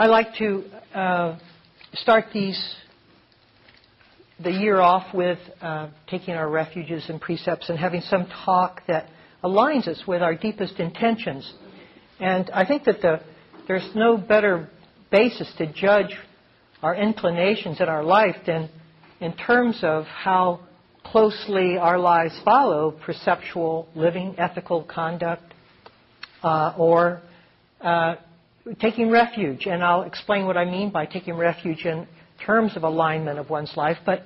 I like to uh, start these the year off with uh, taking our refuges and precepts and having some talk that aligns us with our deepest intentions. And I think that the, there's no better basis to judge our inclinations in our life than in terms of how closely our lives follow preceptual living, ethical conduct, uh, or uh, taking refuge. And I'll explain what I mean by taking refuge in terms of alignment of one's life. But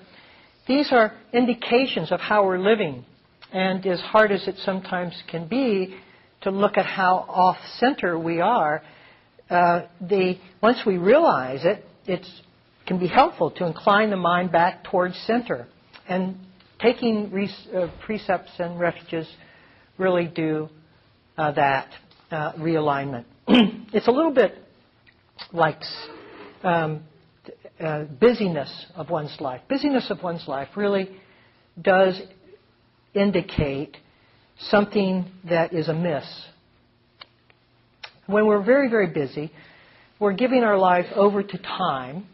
these are indications of how we're living. And as hard as it sometimes can be to look at how off center we are, uh, the, once we realize it, it can be helpful to incline the mind back towards center. And taking re- uh, precepts and refuges really do uh, that uh, realignment. it's a little bit like um, uh, busyness of one's life. Busyness of one's life really does indicate something that is amiss. When we're very, very busy, we're giving our life over to time.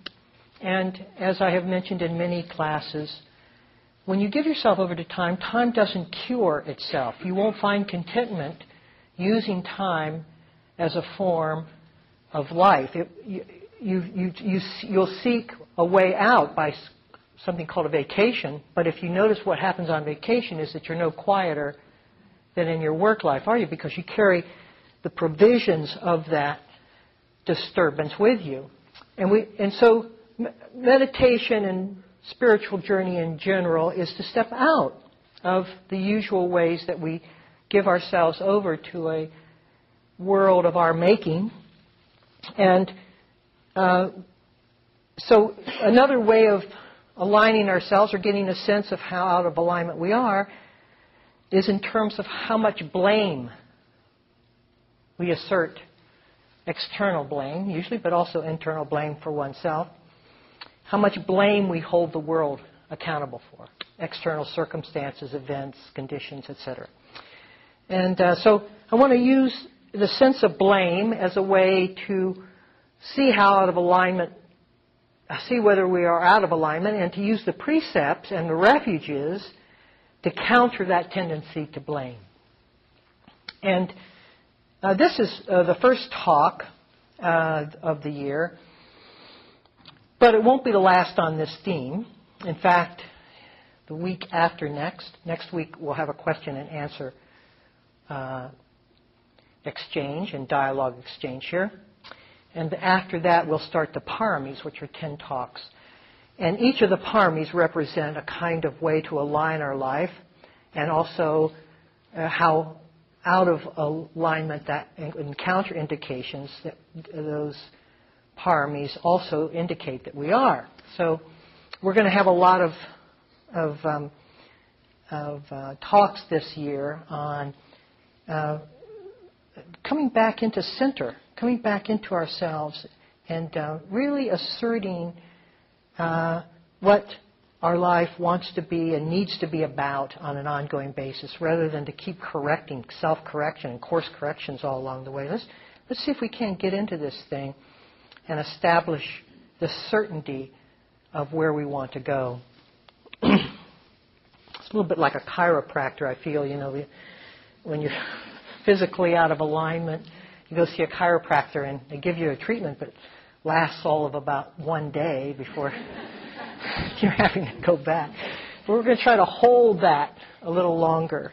And as I have mentioned in many classes, when you give yourself over to time, time doesn't cure itself. You won't find contentment using time as a form of life. It, you, you, you, you, you'll seek a way out by something called a vacation, but if you notice what happens on vacation is that you're no quieter than in your work life, are you? Because you carry the provisions of that disturbance with you. And, we, and so meditation and spiritual journey in general is to step out of the usual ways that we give ourselves over to a world of our making. And uh, so, another way of aligning ourselves or getting a sense of how out of alignment we are is in terms of how much blame we assert external blame, usually, but also internal blame for oneself. How much blame we hold the world accountable for external circumstances, events, conditions, etc. And uh, so I want to use the sense of blame as a way to see how out of alignment, see whether we are out of alignment, and to use the precepts and the refuges to counter that tendency to blame. And uh, this is uh, the first talk uh, of the year, but it won't be the last on this theme. In fact, the week after next, next week we'll have a question and answer uh, exchange and dialogue exchange here. And after that, we'll start the paramis, which are 10 talks. And each of the paramis represent a kind of way to align our life and also uh, how out of alignment that encounter indications that those paramis also indicate that we are. So we're going to have a lot of, of, um, of uh, talks this year on uh, coming back into center, coming back into ourselves, and uh, really asserting uh, what our life wants to be and needs to be about on an ongoing basis, rather than to keep correcting, self-correction and course corrections all along the way. Let's let's see if we can't get into this thing and establish the certainty of where we want to go. it's a little bit like a chiropractor. I feel, you know, when you're physically out of alignment, you go see a chiropractor and they give you a treatment, it lasts all of about one day before you're having to go back. But we're going to try to hold that a little longer.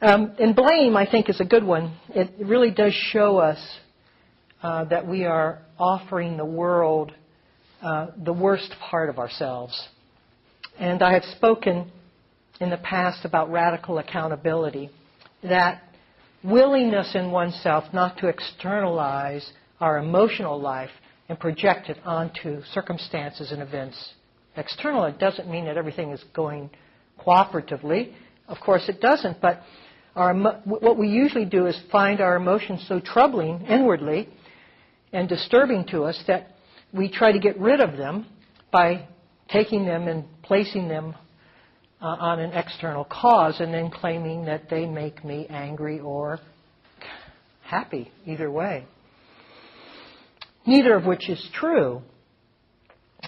Um, and blame, I think, is a good one. It really does show us uh, that we are offering the world uh, the worst part of ourselves. And I have spoken in the past about radical accountability, that willingness in oneself not to externalize our emotional life and project it onto circumstances and events. External, it doesn't mean that everything is going cooperatively. Of course, it doesn't, but our, what we usually do is find our emotions so troubling inwardly and disturbing to us that we try to get rid of them by taking them and placing them uh, on an external cause and then claiming that they make me angry or happy, either way. neither of which is true.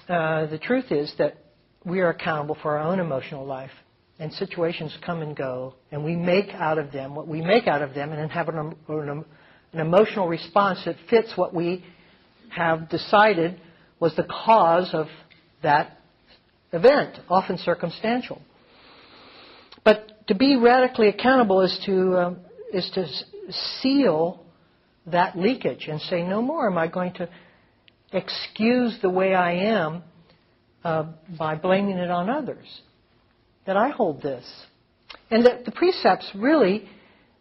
Uh, the truth is that we are accountable for our own emotional life. And situations come and go, and we make out of them what we make out of them, and then have an, an, an emotional response that fits what we have decided was the cause of that event, often circumstantial. But to be radically accountable is to um, is to seal that leakage and say, no more am I going to excuse the way I am uh, by blaming it on others. That I hold this. And that the precepts really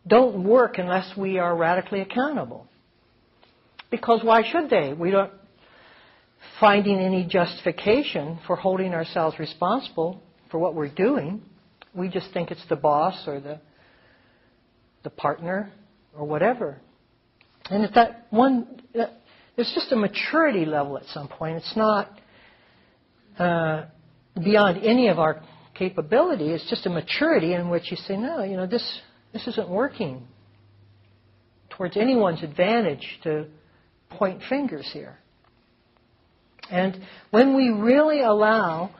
don't work unless we are radically accountable. Because why should they? We don't finding any justification for holding ourselves responsible for what we're doing. We just think it's the boss or the the partner or whatever. And at that one, there's just a maturity level at some point. It's not uh, beyond any of our capability. It's just a maturity in which you say, no, you know, this this isn't working towards anyone's advantage to point fingers here. And when we really allow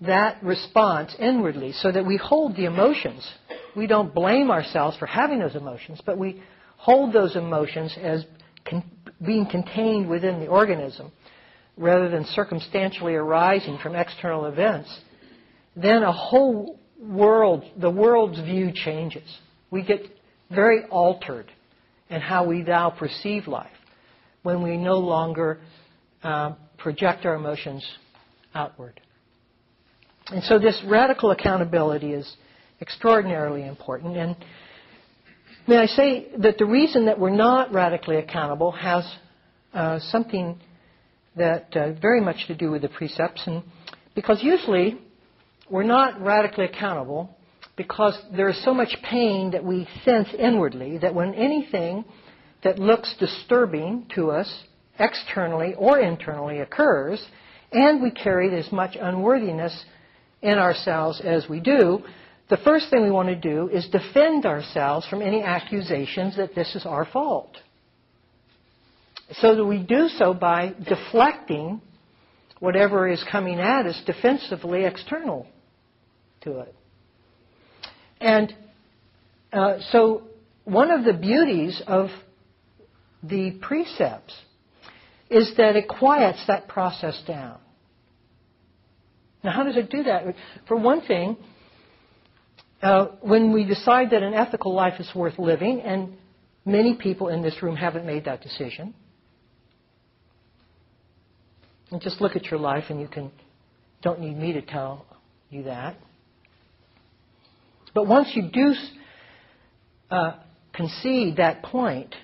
that response inwardly so that we hold the emotions, we don't blame ourselves for having those emotions, but we hold those emotions as con- being contained within the organism rather than circumstantially arising from external events, then a whole world, the world's view changes. We get very altered in how we now perceive life when we no longer uh, project our emotions outward. And so this radical accountability is extraordinarily important. And may I say that the reason that we're not radically accountable has uh, something that uh, very much to do with the precepts, and because usually we're not radically accountable because there is so much pain that we sense inwardly that when anything that looks disturbing to us externally or internally occurs, and we carry as much unworthiness in ourselves as we do, the first thing we want to do is defend ourselves from any accusations that this is our fault. So that we do so by deflecting whatever is coming at us defensively external to it. And uh, so one of the beauties of the precepts is that it quiets that process down. Now, how does it do that? For one thing, uh, when we decide that an ethical life is worth living, and many people in this room haven't made that decision, and just look at your life and you can, don't need me to tell you that. But once you do uh, concede that point,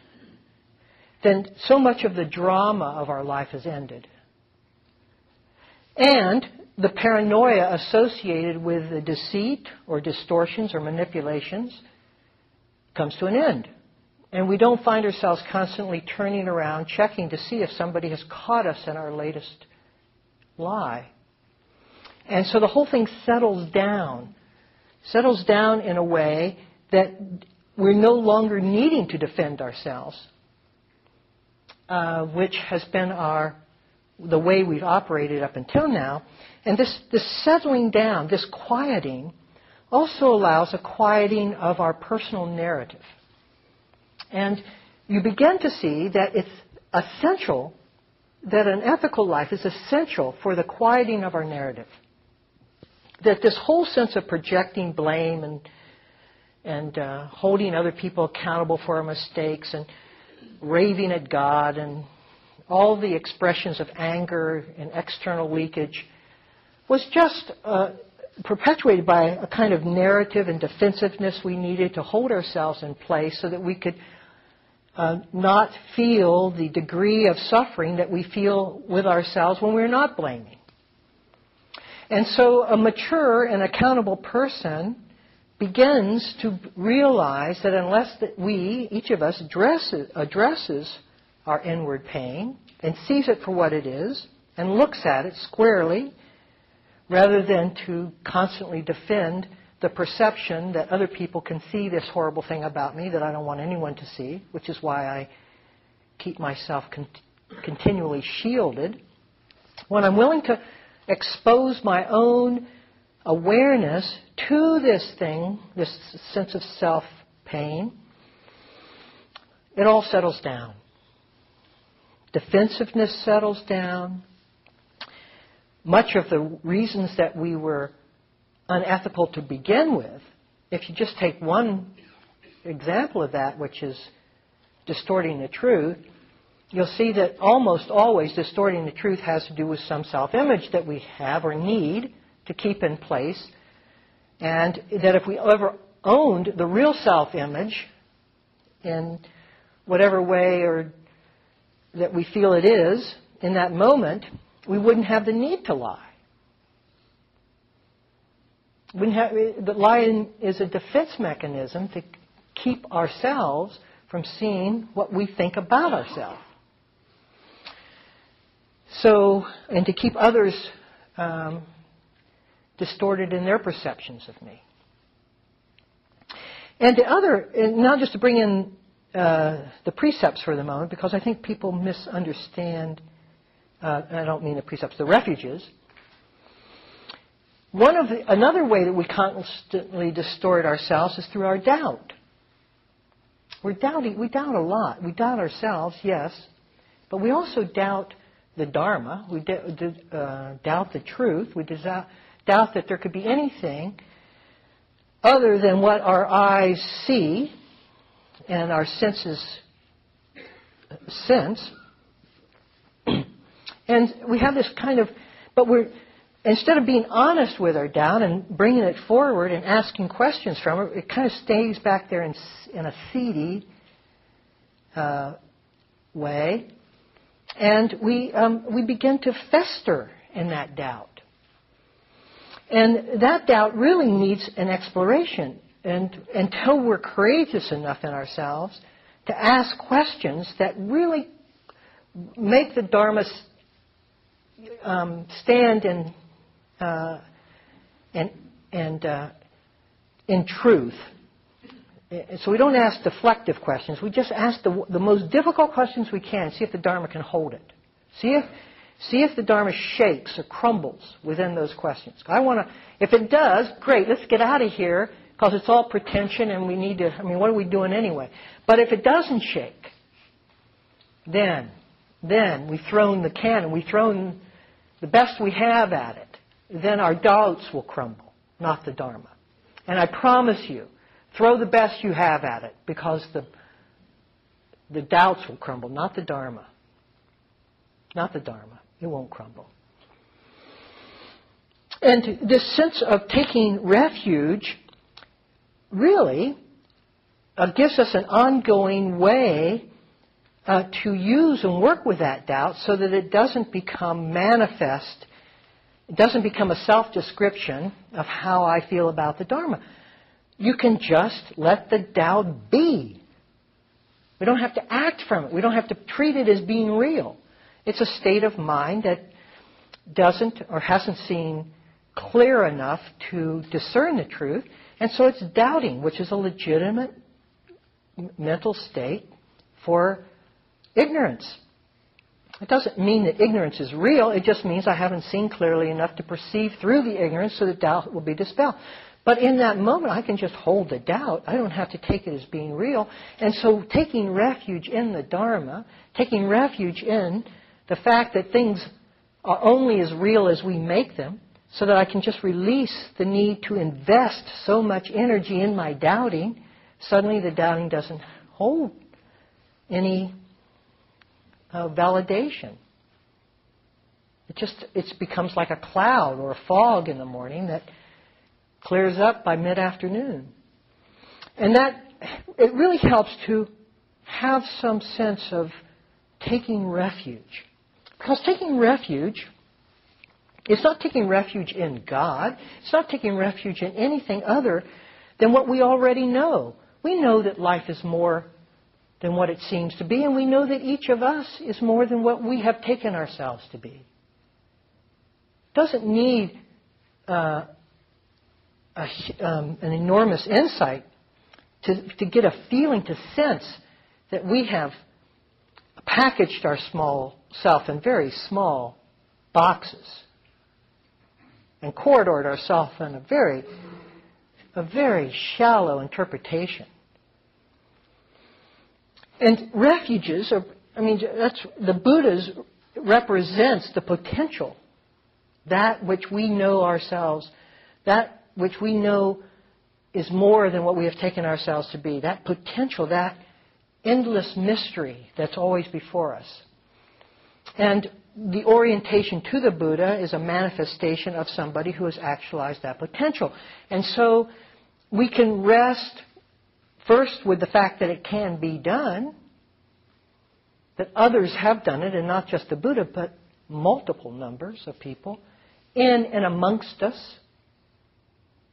then so much of the drama of our life has ended. And the paranoia associated with the deceit or distortions or manipulations comes to an end. And we don't find ourselves constantly turning around, checking to see if somebody has caught us in our latest lie. And so the whole thing settles down, settles down in a way that we're no longer needing to defend ourselves, uh, which has been our the way we've operated up until now. And this, this settling down, this quieting, also allows a quieting of our personal narrative. And you begin to see that it's essential, that an ethical life is essential for the quieting of our narrative. That this whole sense of projecting blame and, and uh, holding other people accountable for our mistakes and raving at God and all the expressions of anger and external leakage was just uh, perpetuated by a kind of narrative and defensiveness we needed to hold ourselves in place so that we could uh, not feel the degree of suffering that we feel with ourselves when we're not blaming. And so a mature and accountable person begins to realize that unless that we, each of us, addresses, addresses our inward pain and sees it for what it is and looks at it squarely rather than to constantly defend the perception that other people can see this horrible thing about me that I don't want anyone to see, which is why I keep myself con- continually shielded, when I'm willing to expose my own awareness to this thing, this sense of self pain, it all settles down. Defensiveness settles down. Much of the reasons that we were unethical to begin with, if you just take one example of that, which is distorting the truth, you'll see that almost always distorting the truth has to do with some self image that we have or need to keep in place. And that if we ever owned the real self image in whatever way or that we feel it is in that moment, we wouldn't have the need to lie. But lying is a defense mechanism to keep ourselves from seeing what we think about ourselves. So, and to keep others um, distorted in their perceptions of me. And the other, and not just to bring in uh, the precepts for the moment, because I think people misunderstand, uh, I don't mean the precepts, the refuges. One of the, another way that we constantly distort ourselves is through our doubt. We're doubting, we doubt a lot. We doubt ourselves, yes, but we also doubt the Dharma. We uh, doubt the truth. We doubt that there could be anything other than what our eyes see and our senses sense. And we have this kind of, but we're, instead of being honest with our doubt and bringing it forward and asking questions from it, it kind of stays back there in, in a seedy uh, way. And we, um, we begin to fester in that doubt. And that doubt really needs an exploration. And until we're courageous enough in ourselves to ask questions that really make the Dharma um, stand in, uh, and, and uh, in truth. So we don't ask deflective questions. We just ask the, the most difficult questions we can. See if the Dharma can hold it. See if See if the Dharma shakes or crumbles within those questions. I want to, if it does, great, let's get out of here because it's all pretension and we need to, I mean, what are we doing anyway? But if it doesn't shake, then, then we've thrown the cannon, we've thrown the best we have at it. Then our doubts will crumble, not the Dharma. And I promise you, throw the best you have at it because the, the doubts will crumble, not the Dharma. Not the Dharma. It won't crumble. And this sense of taking refuge really uh, gives us an ongoing way uh, to use and work with that doubt so that it doesn't become manifest, it doesn't become a self description of how I feel about the Dharma. You can just let the doubt be. We don't have to act from it. We don't have to treat it as being real. It's a state of mind that doesn't or hasn't seen clear enough to discern the truth, and so it's doubting, which is a legitimate mental state for ignorance. It doesn't mean that ignorance is real, it just means I haven't seen clearly enough to perceive through the ignorance so that doubt will be dispelled. But in that moment, I can just hold the doubt. I don't have to take it as being real. And so taking refuge in the Dharma, taking refuge in the fact that things are only as real as we make them, so that I can just release the need to invest so much energy in my doubting, suddenly the doubting doesn't hold any uh, validation. It just it becomes like a cloud or a fog in the morning that clears up by mid-afternoon. And that it really helps to have some sense of taking refuge because taking refuge is not taking refuge in God. It's not taking refuge in anything other than what we already know. We know that life is more than what it seems to be, and we know that each of us is more than what we have taken ourselves to be. Doesn't need uh, a, um, an enormous insight to, to get a feeling, to sense that we have packaged our small self in very small boxes and corridored ourselves in a very, a very shallow interpretation. And refuges are, I mean, that's, the Buddhas represents the potential, that which we know ourselves, that which we know is more than what we have taken ourselves to be, that potential, that endless mystery that's always before us. And the orientation to the Buddha is a manifestation of somebody who has actualized that potential. And so we can rest first with the fact that it can be done, that others have done it, and not just the Buddha, but multiple numbers of people in and amongst us,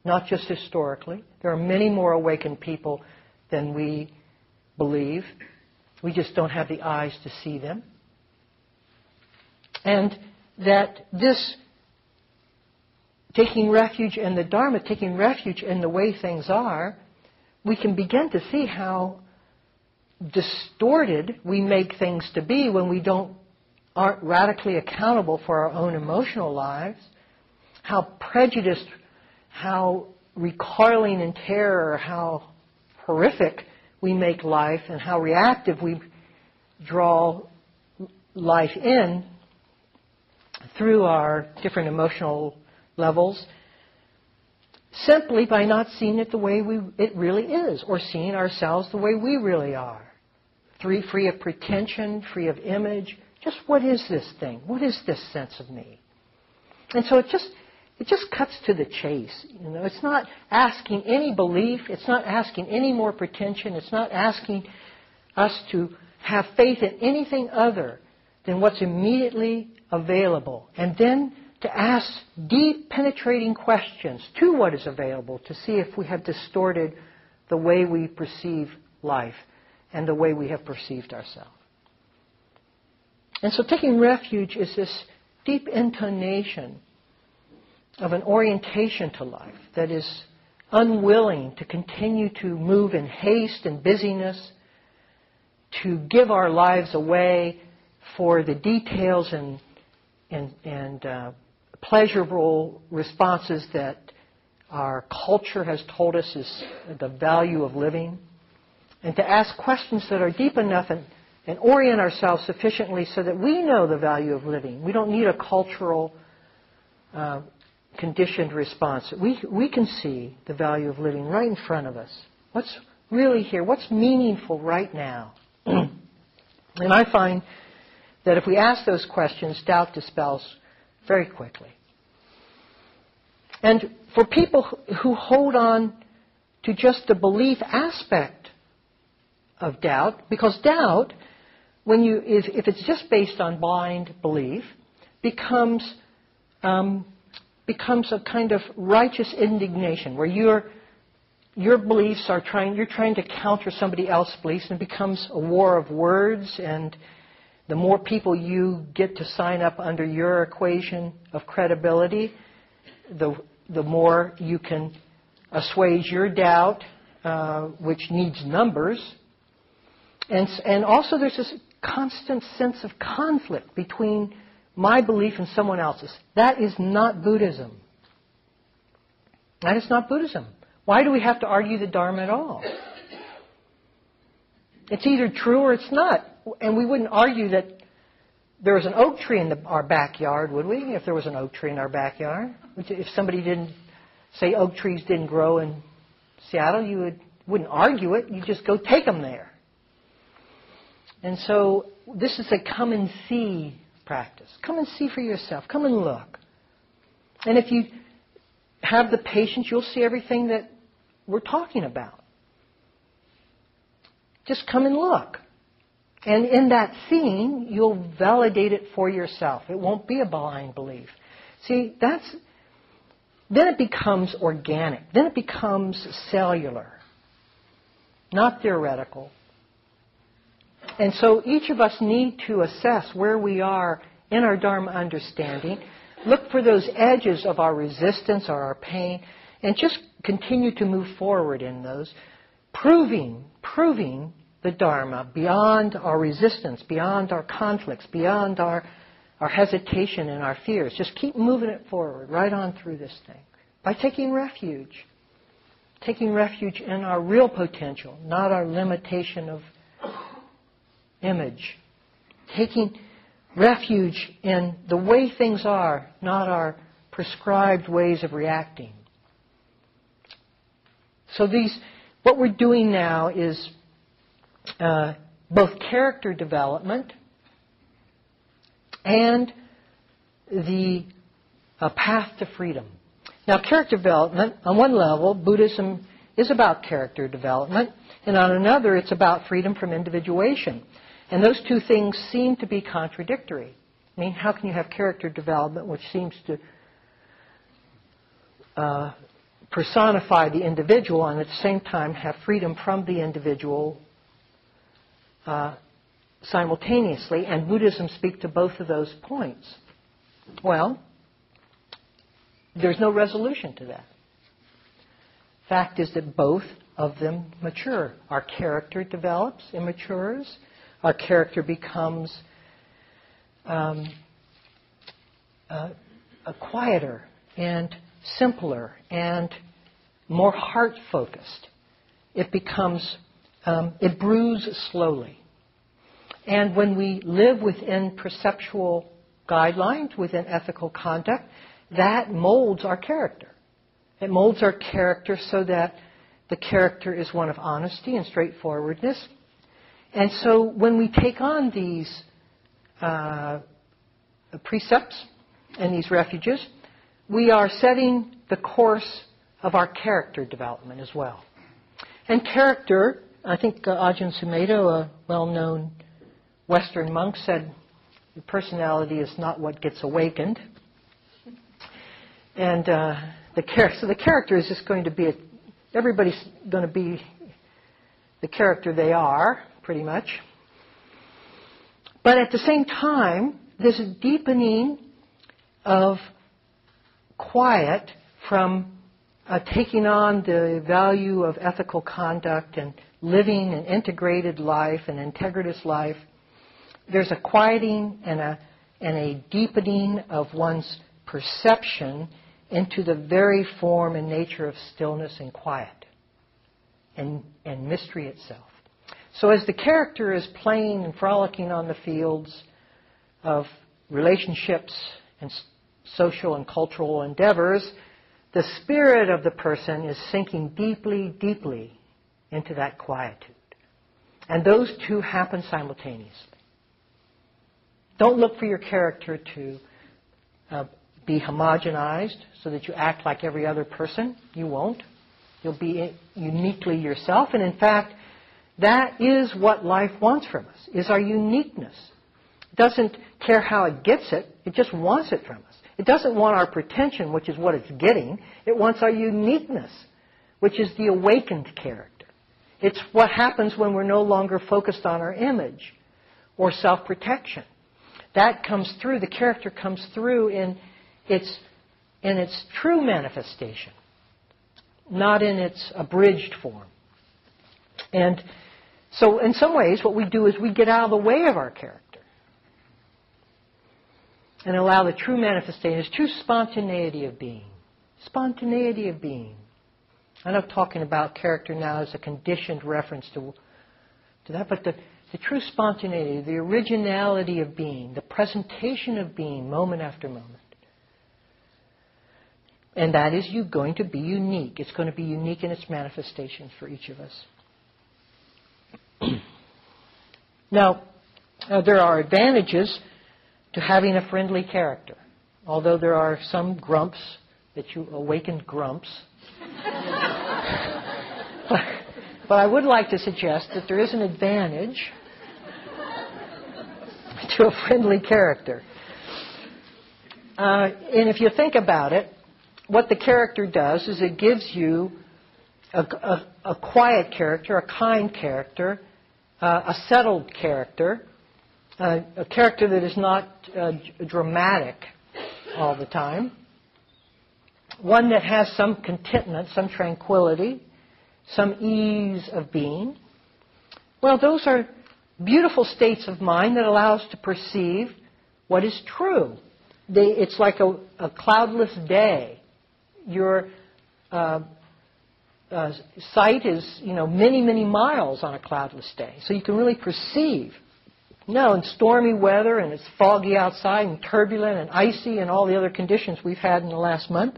not just historically. There are many more awakened people than we believe. We just don't have the eyes to see them. And that this taking refuge in the Dharma, taking refuge in the way things are, we can begin to see how distorted we make things to be when we don't aren't radically accountable for our own emotional lives, how prejudiced, how recoiling in terror, how horrific we make life, and how reactive we draw life in through our different emotional levels simply by not seeing it the way we, it really is or seeing ourselves the way we really are. Free, free of pretension, free of image. Just what is this thing? What is this sense of me? And so it just, it just cuts to the chase. You know, it's not asking any belief. It's not asking any more pretension. It's not asking us to have faith in anything other than what's immediately available. And then to ask deep, penetrating questions to what is available to see if we have distorted the way we perceive life and the way we have perceived ourselves. And so taking refuge is this deep intonation of an orientation to life that is unwilling to continue to move in haste and busyness, to give our lives away for the details and and, and uh, pleasurable responses that our culture has told us is the value of living, and to ask questions that are deep enough and, and orient ourselves sufficiently so that we know the value of living. We don't need a cultural uh, conditioned response. We, we can see the value of living right in front of us. What's really here? What's meaningful right now? and I find that if we ask those questions, doubt dispels very quickly. And for people who hold on to just the belief aspect of doubt, because doubt, when you, if, if it's just based on blind belief, becomes um, becomes a kind of righteous indignation where your your beliefs are trying you're trying to counter somebody else's beliefs and it becomes a war of words and the more people you get to sign up under your equation of credibility, the, the more you can assuage your doubt, uh, which needs numbers. And, and also, there's this constant sense of conflict between my belief and someone else's. That is not Buddhism. That is not Buddhism. Why do we have to argue the Dharma at all? It's either true or it's not and we wouldn't argue that there was an oak tree in the, our backyard, would we? If there was an oak tree in our backyard, if somebody didn't say oak trees didn't grow in Seattle, you would wouldn't argue it. You just go take them there. And so this is a come and see practice. Come and see for yourself. Come and look. And if you have the patience, you'll see everything that we're talking about. Just come and look. And in that seeing, you'll validate it for yourself. It won't be a blind belief. See, that's, then it becomes organic. Then it becomes cellular, not theoretical. And so each of us need to assess where we are in our Dharma understanding, look for those edges of our resistance or our pain, and just continue to move forward in those, proving, proving the Dharma, beyond our resistance, beyond our conflicts, beyond our, our hesitation and our fears. Just keep moving it forward, right on through this thing. By taking refuge. Taking refuge in our real potential, not our limitation of image. Taking refuge in the way things are, not our prescribed ways of reacting. So these, what we're doing now is uh, both character development and the uh, path to freedom. Now, character development, on one level, Buddhism is about character development, and on another, it's about freedom from individuation. And those two things seem to be contradictory. I mean, how can you have character development which seems to uh, personify the individual and at the same time have freedom from the individual uh, simultaneously, and Buddhism speaks to both of those points. Well, there's no resolution to that. Fact is that both of them mature. Our character develops and matures. Our character becomes um, uh, quieter and simpler and more heart focused. It becomes, um, it brews slowly. And when we live within preceptual guidelines, within ethical conduct, that molds our character. It molds our character so that the character is one of honesty and straightforwardness. And so when we take on these uh, precepts and these refuges, we are setting the course of our character development as well. And character, I think uh, Ajahn Sumedho, a well-known Western monk, said, "Your personality is not what gets awakened." And uh, the char- so the character is just going to be a, everybody's going to be the character they are, pretty much. But at the same time, there's a deepening of quiet from uh, taking on the value of ethical conduct and living an integrated life, an integritous life. There's a quieting and a, and a deepening of one's perception into the very form and nature of stillness and quiet and, and mystery itself. So as the character is playing and frolicking on the fields of relationships and social and cultural endeavors, the spirit of the person is sinking deeply, deeply into that quietude. And those two happen simultaneously. Don't look for your character to uh, be homogenized so that you act like every other person. You won't. You'll be uniquely yourself. And in fact, that is what life wants from us, is our uniqueness. It doesn't care how it gets it, it just wants it from us. It doesn't want our pretension, which is what it's getting. It wants our uniqueness, which is the awakened character. It's what happens when we're no longer focused on our image or self-protection. That comes through, the character comes through in its, in its true manifestation, not in its abridged form. And so in some ways, what we do is we get out of the way of our character and allow the true manifestation, this true spontaneity of being. Spontaneity of being. I'm not talking about character now as a conditioned reference to, to that, but the, the true spontaneity, the originality of being, the presentation of being moment after moment. And that is you going to be unique. It's going to be unique in its manifestations for each of us. now, uh, there are advantages to having a friendly character. Although there are some grumps that you awakened grumps. but, but I would like to suggest that there is an advantage to a friendly character. Uh, and if you think about it, what the character does is it gives you a, a, a quiet character, a kind character, uh, a settled character, uh, a character that is not uh, dramatic all the time, one that has some contentment, some tranquility, some ease of being, Well, those are beautiful states of mind that allow us to perceive what is true. They, it's like a, a, cloudless day. Your uh, uh, sight is, you know, many, many miles on a cloudless day. So you can really perceive. No, in stormy weather and it's foggy outside and turbulent and icy and all the other conditions we've had in the last month,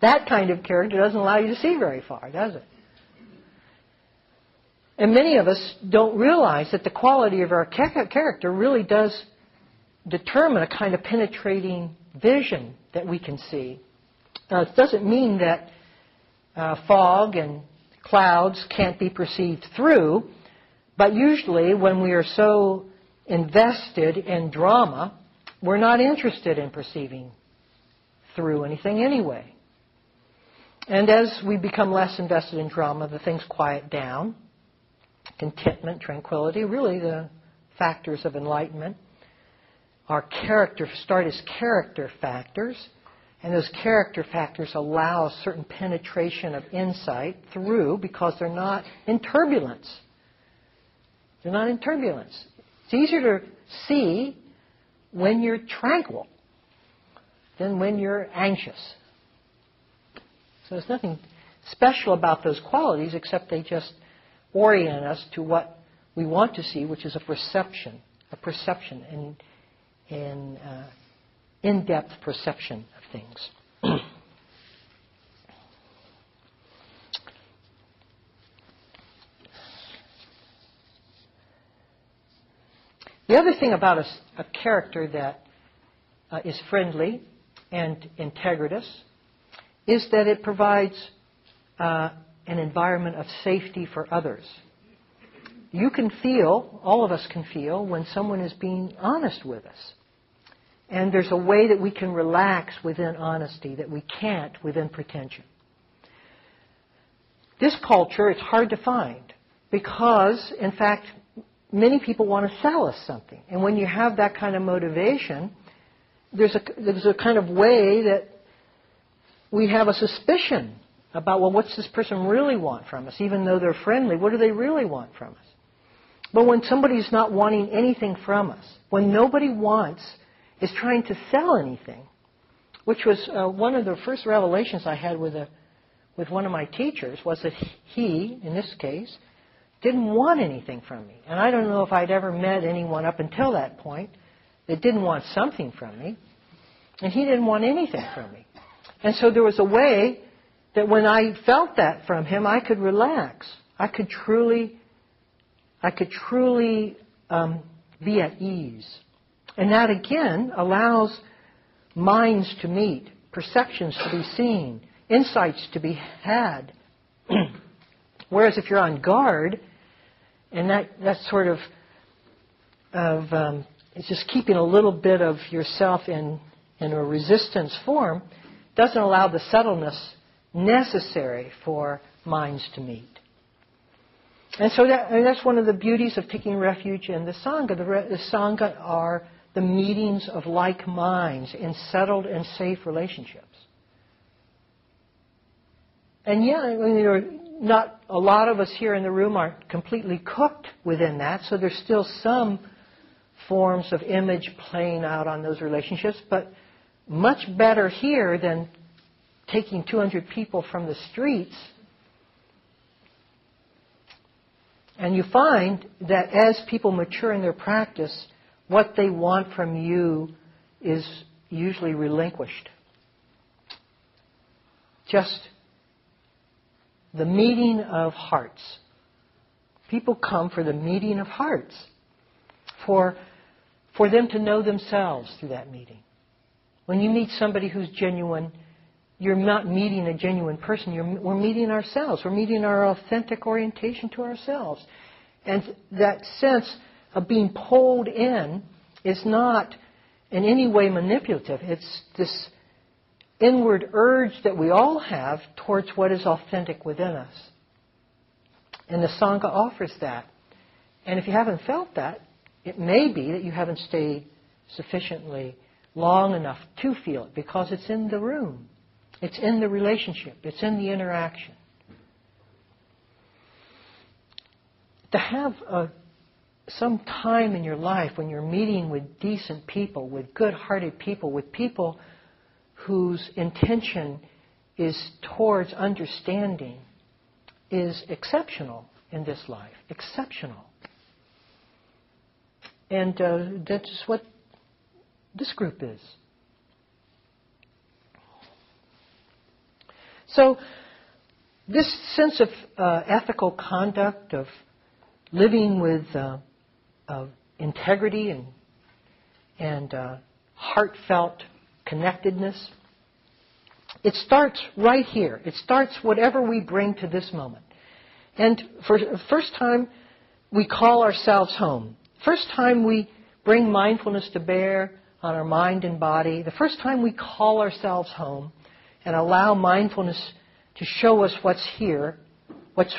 that kind of character doesn't allow you to see very far, does it? And many of us don't realize that the quality of our character really does determine a kind of penetrating vision that we can see. Now, it doesn't mean that uh, fog and clouds can't be perceived through, but usually when we are so invested in drama, we're not interested in perceiving through anything anyway. And as we become less invested in drama, the things quiet down. Contentment, tranquility, really the factors of enlightenment. Our character start as character factors, and those character factors allow a certain penetration of insight through because they're not in turbulence. They're not in turbulence. It's easier to see when you're tranquil than when you're anxious. So there's nothing special about those qualities except they just orient us to what we want to see, which is a perception, a perception, in, in uh, in-depth perception of things. the other thing about a, a character that uh, is friendly and integritous is that it provides uh, an environment of safety for others. You can feel, all of us can feel, when someone is being honest with us. And there's a way that we can relax within honesty that we can't within pretension. This culture, it's hard to find because, in fact, many people want to sell us something. And when you have that kind of motivation, there's a, there's a kind of way that we have a suspicion about, well, what's this person really want from us? Even though they're friendly, what do they really want from us? But when somebody's not wanting anything from us, when nobody wants, is trying to sell anything, which was uh, one of the first revelations I had with, a, with one of my teachers, was that he, in this case, didn't want anything from me. And I don't know if I'd ever met anyone up until that point that didn't want something from me. And he didn't want anything from me. And so there was a way that when I felt that from him, I could relax. I could truly, I could truly um, be at ease. And that again allows minds to meet, perceptions to be seen, insights to be had. Whereas if you're on guard, and that, that sort of, of um, it's just keeping a little bit of yourself in, in a resistance form, doesn't allow the subtleness necessary for minds to meet. And so that, and that's one of the beauties of taking refuge in the Sangha. The, the Sangha are the meetings of like minds in settled and safe relationships. And yeah, there are not a lot of us here in the room aren't completely cooked within that, so there's still some forms of image playing out on those relationships, but much better here than taking 200 people from the streets. And you find that as people mature in their practice, what they want from you is usually relinquished. Just the meeting of hearts. People come for the meeting of hearts, for, for them to know themselves through that meeting. When you meet somebody who's genuine, you're not meeting a genuine person. You're, we're meeting ourselves. We're meeting our authentic orientation to ourselves. And that sense of being pulled in is not in any way manipulative. It's this inward urge that we all have towards what is authentic within us. And the Sangha offers that. And if you haven't felt that, it may be that you haven't stayed sufficiently long enough to feel it because it's in the room. It's in the relationship. It's in the interaction. to have a, some time in your life when you're meeting with decent people, with good hearted people, with people whose intention is towards understanding is exceptional in this life. Exceptional. And uh, that's what this group is. So, this sense of uh, ethical conduct, of living with uh, integrity and, and uh, heartfelt connectedness, it starts right here. It starts whatever we bring to this moment. And for the first time, we call ourselves home. First time we bring mindfulness to bear on our mind and body. The first time we call ourselves home and allow mindfulness to show us what's here, what's,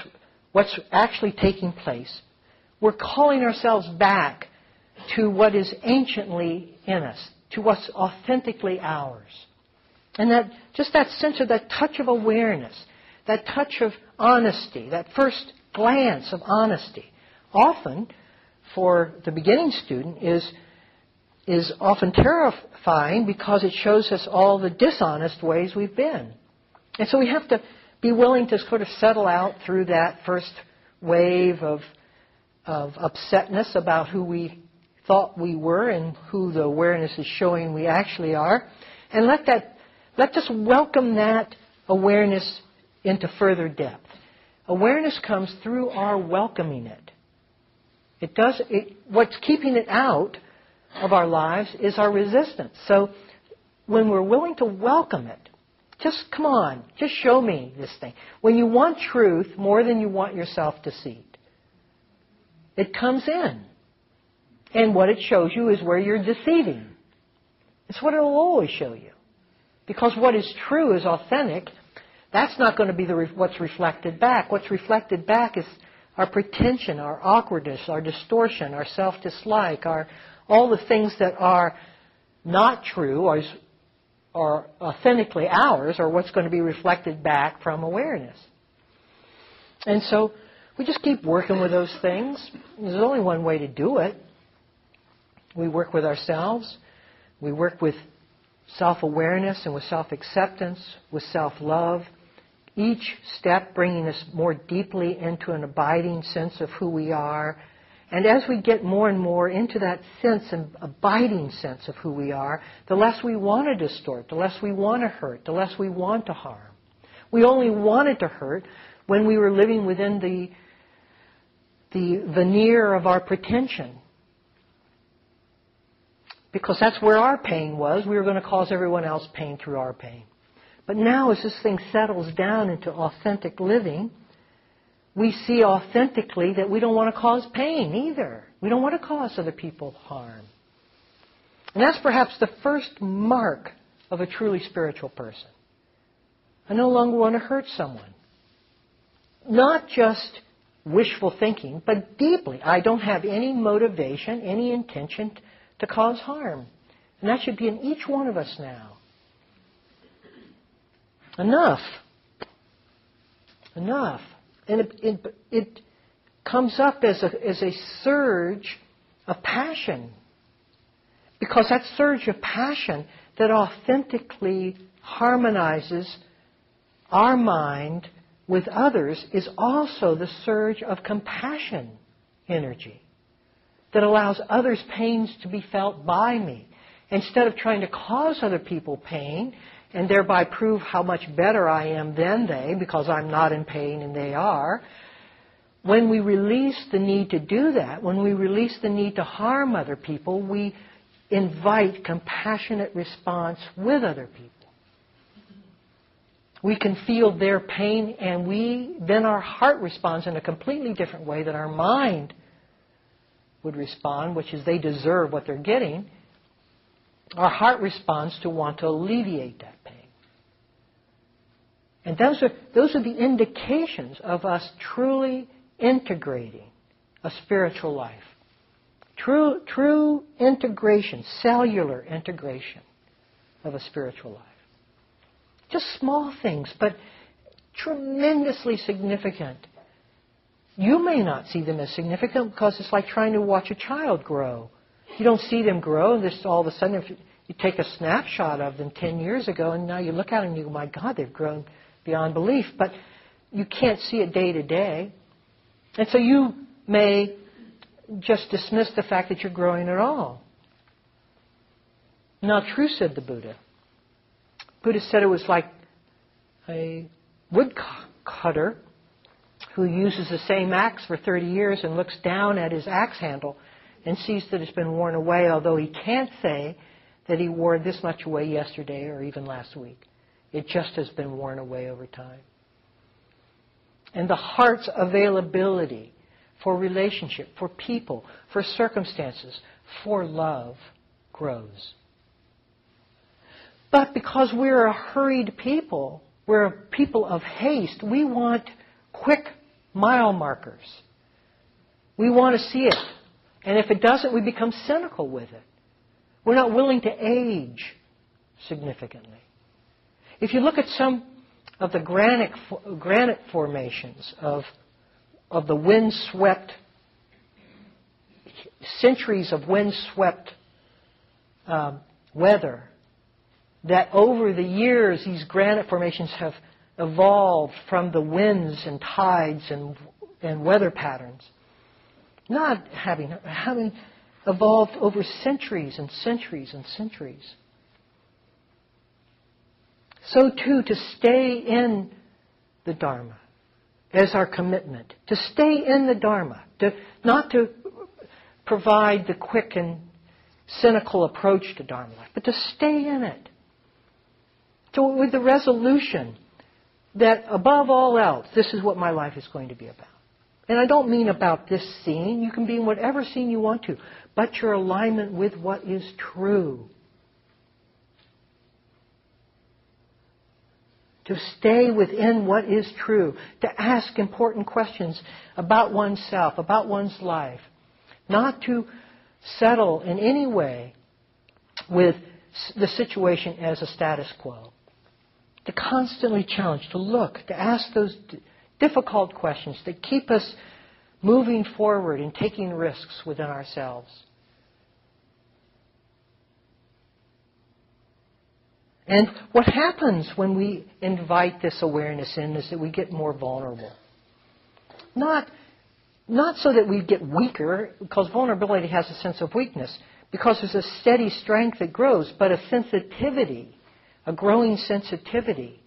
what's actually taking place, we're calling ourselves back to what is anciently in us, to what's authentically ours. And that, just that sense of that touch of awareness, that touch of honesty, that first glance of honesty, often for the beginning student is, is often terrifying because it shows us all the dishonest ways we've been. And so we have to be willing to sort of settle out through that first wave of, of upsetness about who we thought we were and who the awareness is showing we actually are. And let that, let us welcome that awareness into further depth. Awareness comes through our welcoming it. It does, it, what's keeping it out of our lives is our resistance. So when we're willing to welcome it, just come on, just show me this thing. When you want truth more than you want yourself deceived, it comes in. And what it shows you is where you're deceiving. It's what it'll always show you. Because what is true is authentic. That's not going to be the, what's reflected back. What's reflected back is our pretension, our awkwardness, our distortion, our self-dislike, our, all the things that are not true or, are authentically ours are what's going to be reflected back from awareness. And so we just keep working with those things. There's only one way to do it. We work with ourselves. We work with self awareness and with self acceptance, with self love. Each step bringing us more deeply into an abiding sense of who we are. And as we get more and more into that sense, an abiding sense of who we are, the less we want to distort, the less we want to hurt, the less we want to harm. We only wanted to hurt when we were living within the, the veneer of our pretension because that's where our pain was. We were going to cause everyone else pain through our pain. But now, as this thing settles down into authentic living, we see authentically that we don't want to cause pain either. We don't want to cause other people harm. And that's perhaps the first mark of a truly spiritual person. I no longer want to hurt someone. Not just wishful thinking, but deeply. I don't have any motivation, any intention to cause harm. And that should be in each one of us now. Enough. Enough. And it, it, it comes up as a, as a surge of passion. Because that surge of passion that authentically harmonizes our mind with others is also the surge of compassion energy that allows others' pains to be felt by me. Instead of trying to cause other people pain and thereby prove how much better I am than they because I'm not in pain and they are, when we release the need to do that, when we release the need to harm other people, we invite compassionate response with other people. We can feel their pain and we, then our heart responds in a completely different way than our mind would respond, which is they deserve what they're getting, our heart responds to want to alleviate that pain. And those are, those are the indications of us truly integrating a spiritual life. True, true integration, cellular integration of a spiritual life. Just small things, but tremendously significant You may not see them as significant because it's like trying to watch a child grow. You don't see them grow, and this all of a sudden, if you take a snapshot of them 10 years ago, and now you look at them and you go, my God, they've grown beyond belief. But you can't see it day to day. And so you may just dismiss the fact that you're growing at all. Not true, said the Buddha. Buddha said it was like a woodcutter who uses the same axe for 30 years and looks down at his axe handle and sees that it's been worn away, although he can't say that he wore this much away yesterday or even last week. It just has been worn away over time. And the heart's availability for relationship, for people, for circumstances, for love grows. But because we're a hurried people, we're a people of haste, we want quick mile markers. We want to see it. And if it doesn't, we become cynical with it. We're not willing to age significantly. If you look at some of the granite, granite formations of, of the wind-swept, centuries of wind-swept um, weather, that over the years these granite formations have evolved from the winds and tides and, and weather patterns. Not having, having evolved over centuries and centuries and centuries. So too, to stay in the Dharma as our commitment, to stay in the Dharma, to, not to provide the quick and cynical approach to Dharma life, but to stay in it. So with the resolution that above all else, this is what my life is going to be about. And I don't mean about this scene. You can be in whatever scene you want to, but your alignment with what is true. To stay within what is true, to ask important questions about oneself, about one's life, not to settle in any way with the situation as a status quo to constantly challenge, to look, to ask those difficult questions that keep us moving forward and taking risks within ourselves. And what happens when we invite this awareness in is that we get more vulnerable. Not, not so that we get weaker, because vulnerability has a sense of weakness, because there's a steady strength that grows, but a sensitivity a growing sensitivity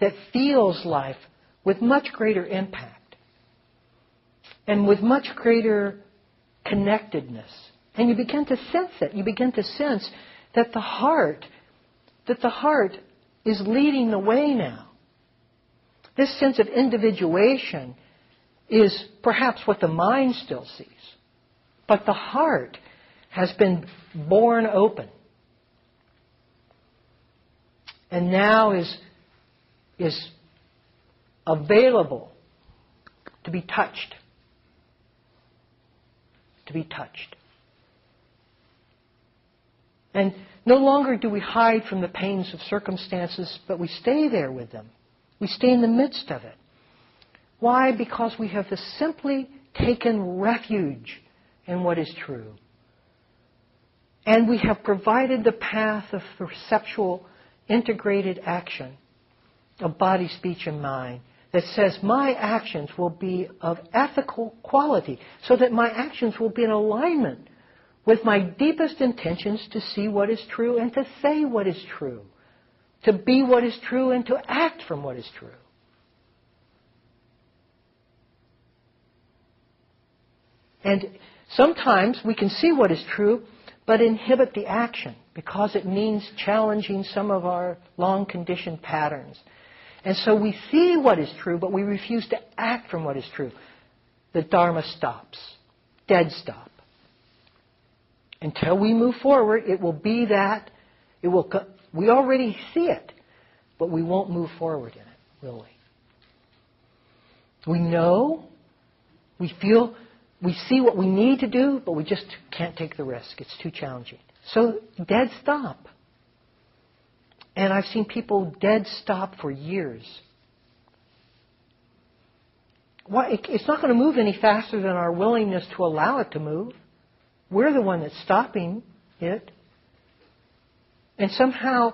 that feels life with much greater impact and with much greater connectedness. And you begin to sense it. You begin to sense that the heart, that the heart is leading the way now. This sense of individuation is perhaps what the mind still sees. But the heart has been born open and now is, is available to be touched. To be touched. And no longer do we hide from the pains of circumstances, but we stay there with them. We stay in the midst of it. Why? Because we have simply taken refuge in what is true. And we have provided the path of preceptual integrated action of body, speech, and mind that says my actions will be of ethical quality so that my actions will be in alignment with my deepest intentions to see what is true and to say what is true, to be what is true and to act from what is true. And sometimes we can see what is true, but inhibit the action because it means challenging some of our long conditioned patterns. And so we see what is true, but we refuse to act from what is true. The Dharma stops. Dead stop. Until we move forward, it will be that. It will. We already see it, but we won't move forward in it, will we? We know. We feel. We see what we need to do, but we just can't take the risk. It's too challenging. So dead stop. And I've seen people dead stop for years. It's not going to move any faster than our willingness to allow it to move. We're the one that's stopping it. And somehow,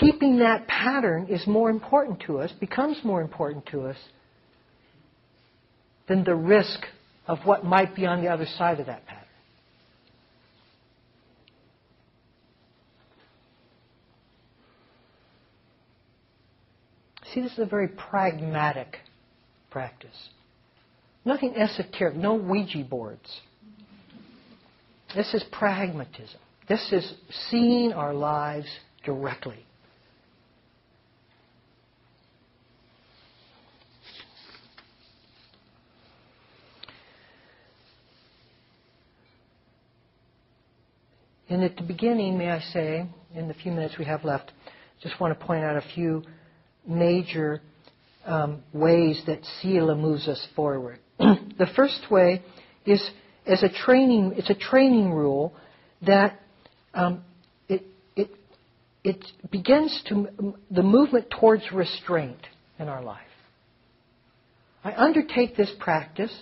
keeping that pattern is more important to us, becomes more important to us than the risk of what might be on the other side of that pattern. See, this is a very pragmatic practice. Nothing esoteric, no Ouija boards. This is pragmatism. This is seeing our lives directly. And at the beginning, may I say, in the few minutes we have left, just want to point out a few major um, ways that Sila moves us forward. the first way is as a training. It's a training rule that um, it it it begins to the movement towards restraint in our life. I undertake this practice.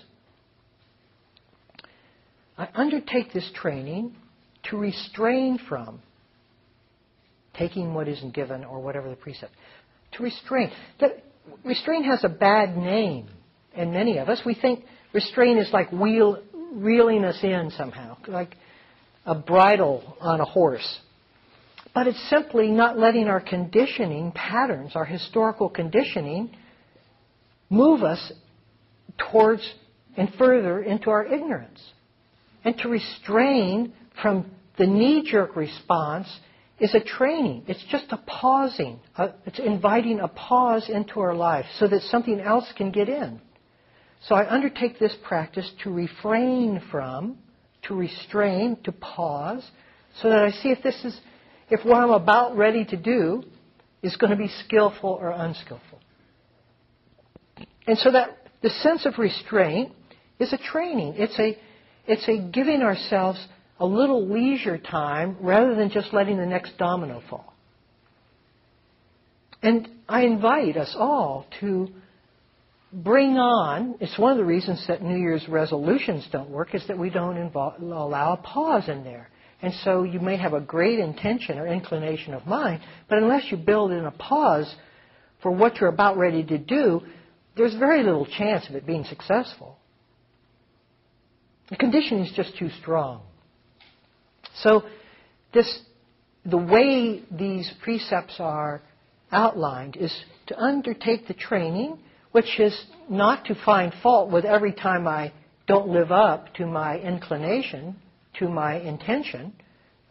I undertake this training to restrain from taking what isn't given or whatever the precept to restrain. That restrain has a bad name in many of us. We think restrain is like wheel, reeling us in somehow, like a bridle on a horse. But it's simply not letting our conditioning patterns, our historical conditioning, move us towards and further into our ignorance. And to restrain from the knee jerk response is a training. It's just a pausing. Uh, it's inviting a pause into our life so that something else can get in. So I undertake this practice to refrain from, to restrain, to pause, so that I see if this is, if what I'm about ready to do is going to be skillful or unskillful. And so that the sense of restraint is a training. It's a, it's a giving ourselves a little leisure time rather than just letting the next domino fall. And I invite us all to bring on, it's one of the reasons that New Year's resolutions don't work, is that we don't involve, allow a pause in there. And so you may have a great intention or inclination of mind, but unless you build in a pause for what you're about ready to do, there's very little chance of it being successful. The condition is just too strong. So this, the way these precepts are outlined is to undertake the training, which is not to find fault with every time I don't live up to my inclination, to my intention.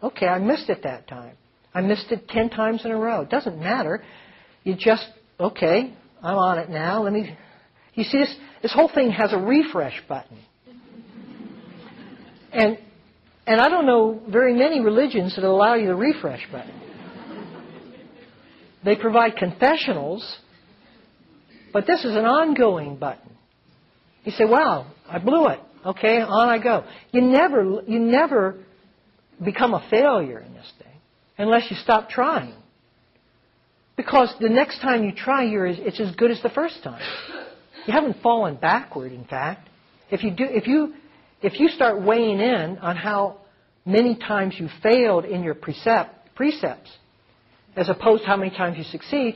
Okay, I missed it that time. I missed it ten times in a row. It doesn't matter. You just, okay, I'm on it now. Let me. You see, this, this whole thing has a refresh button. And and I don't know very many religions that allow you the refresh button. They provide confessionals, but this is an ongoing button. You say, wow, I blew it. Okay, on I go. You never, you never become a failure in this thing unless you stop trying. Because the next time you try, you're, it's as good as the first time. You haven't fallen backward, in fact. If you, do, if you if you start weighing in on how many times you failed in your precept, precepts, as opposed to how many times you succeed,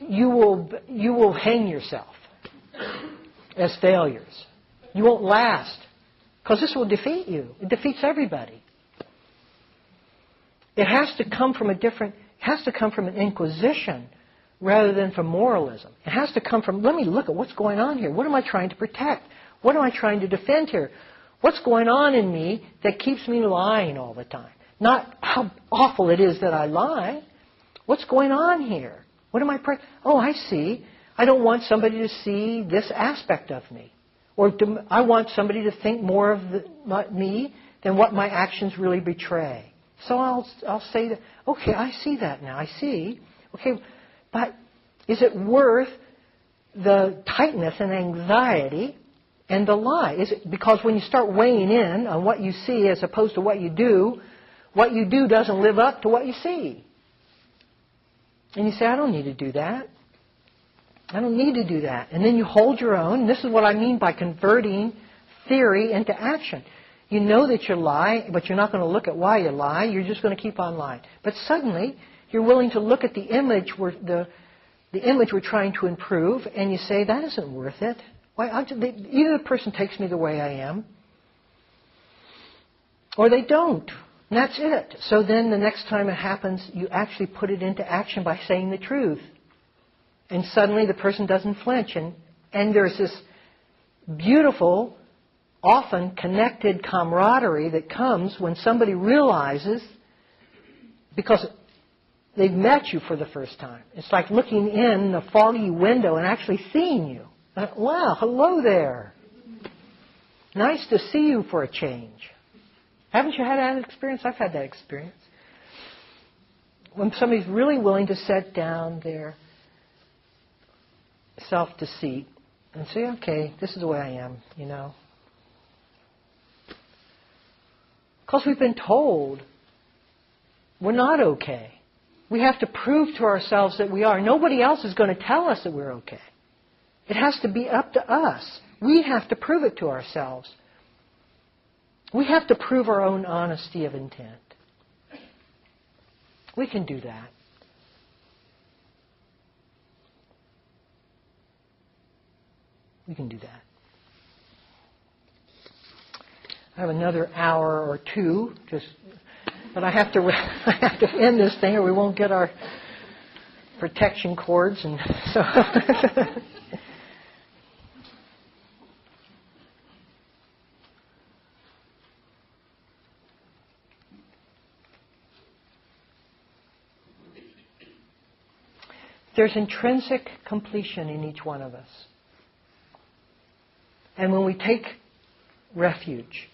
you will, you will hang yourself as failures. You won't last. Because this will defeat you. It defeats everybody. It has to come from a different, it has to come from an inquisition rather than from moralism. It has to come from, let me look at what's going on here. What am I trying to protect? What am I trying to defend here? What's going on in me that keeps me lying all the time? Not how awful it is that I lie. What's going on here? What am I? Pre- oh, I see. I don't want somebody to see this aspect of me, or I want somebody to think more of the, me than what my actions really betray. So I'll I'll say that. Okay, I see that now. I see. Okay, but is it worth the tightness and anxiety and the lie. Is it, because when you start weighing in on what you see as opposed to what you do, what you do doesn't live up to what you see. And you say, I don't need to do that. I don't need to do that. And then you hold your own. This is what I mean by converting theory into action. You know that you lie, but you're not going to look at why you lie. You're just going to keep on lying. But suddenly, you're willing to look at the image where the the image we're trying to improve, and you say that isn't worth it. Why? either the person takes me the way I am, or they don't. And that's it. So then the next time it happens, you actually put it into action by saying the truth. And suddenly the person doesn't flinch. And, and there's this beautiful, often connected camaraderie that comes when somebody realizes, because they've met you for the first time. It's like looking in a foggy window and actually seeing you. Uh, wow, hello there. Nice to see you for a change. Haven't you had that experience? I've had that experience. When somebody's really willing to set down their self deceit and say, okay, this is the way I am, you know. Because we've been told we're not okay. We have to prove to ourselves that we are. Nobody else is going to tell us that we're okay. It has to be up to us. We have to prove it to ourselves. We have to prove our own honesty of intent. We can do that. We can do that. I have another hour or two, just, but I have to I have to end this thing, or we won't get our protection cords, and so. There's intrinsic completion in each one of us. And when we take refuge,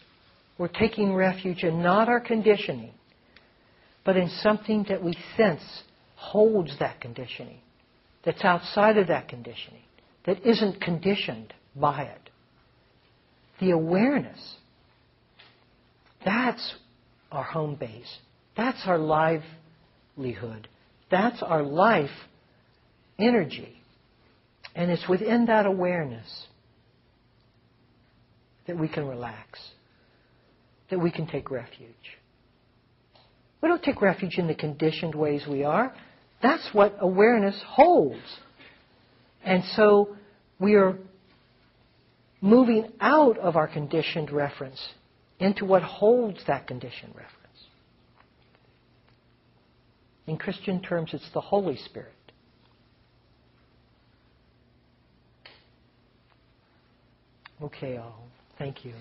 we're taking refuge in not our conditioning, but in something that we sense holds that conditioning, that's outside of that conditioning, that isn't conditioned by it. The awareness, that's our home base. That's our livelihood. That's our life energy. And it's within that awareness that we can relax, that we can take refuge. We don't take refuge in the conditioned ways we are. That's what awareness holds. And so we are moving out of our conditioned reference into what holds that conditioned reference. In Christian terms, it's the Holy Spirit. Okay, all. Thank you.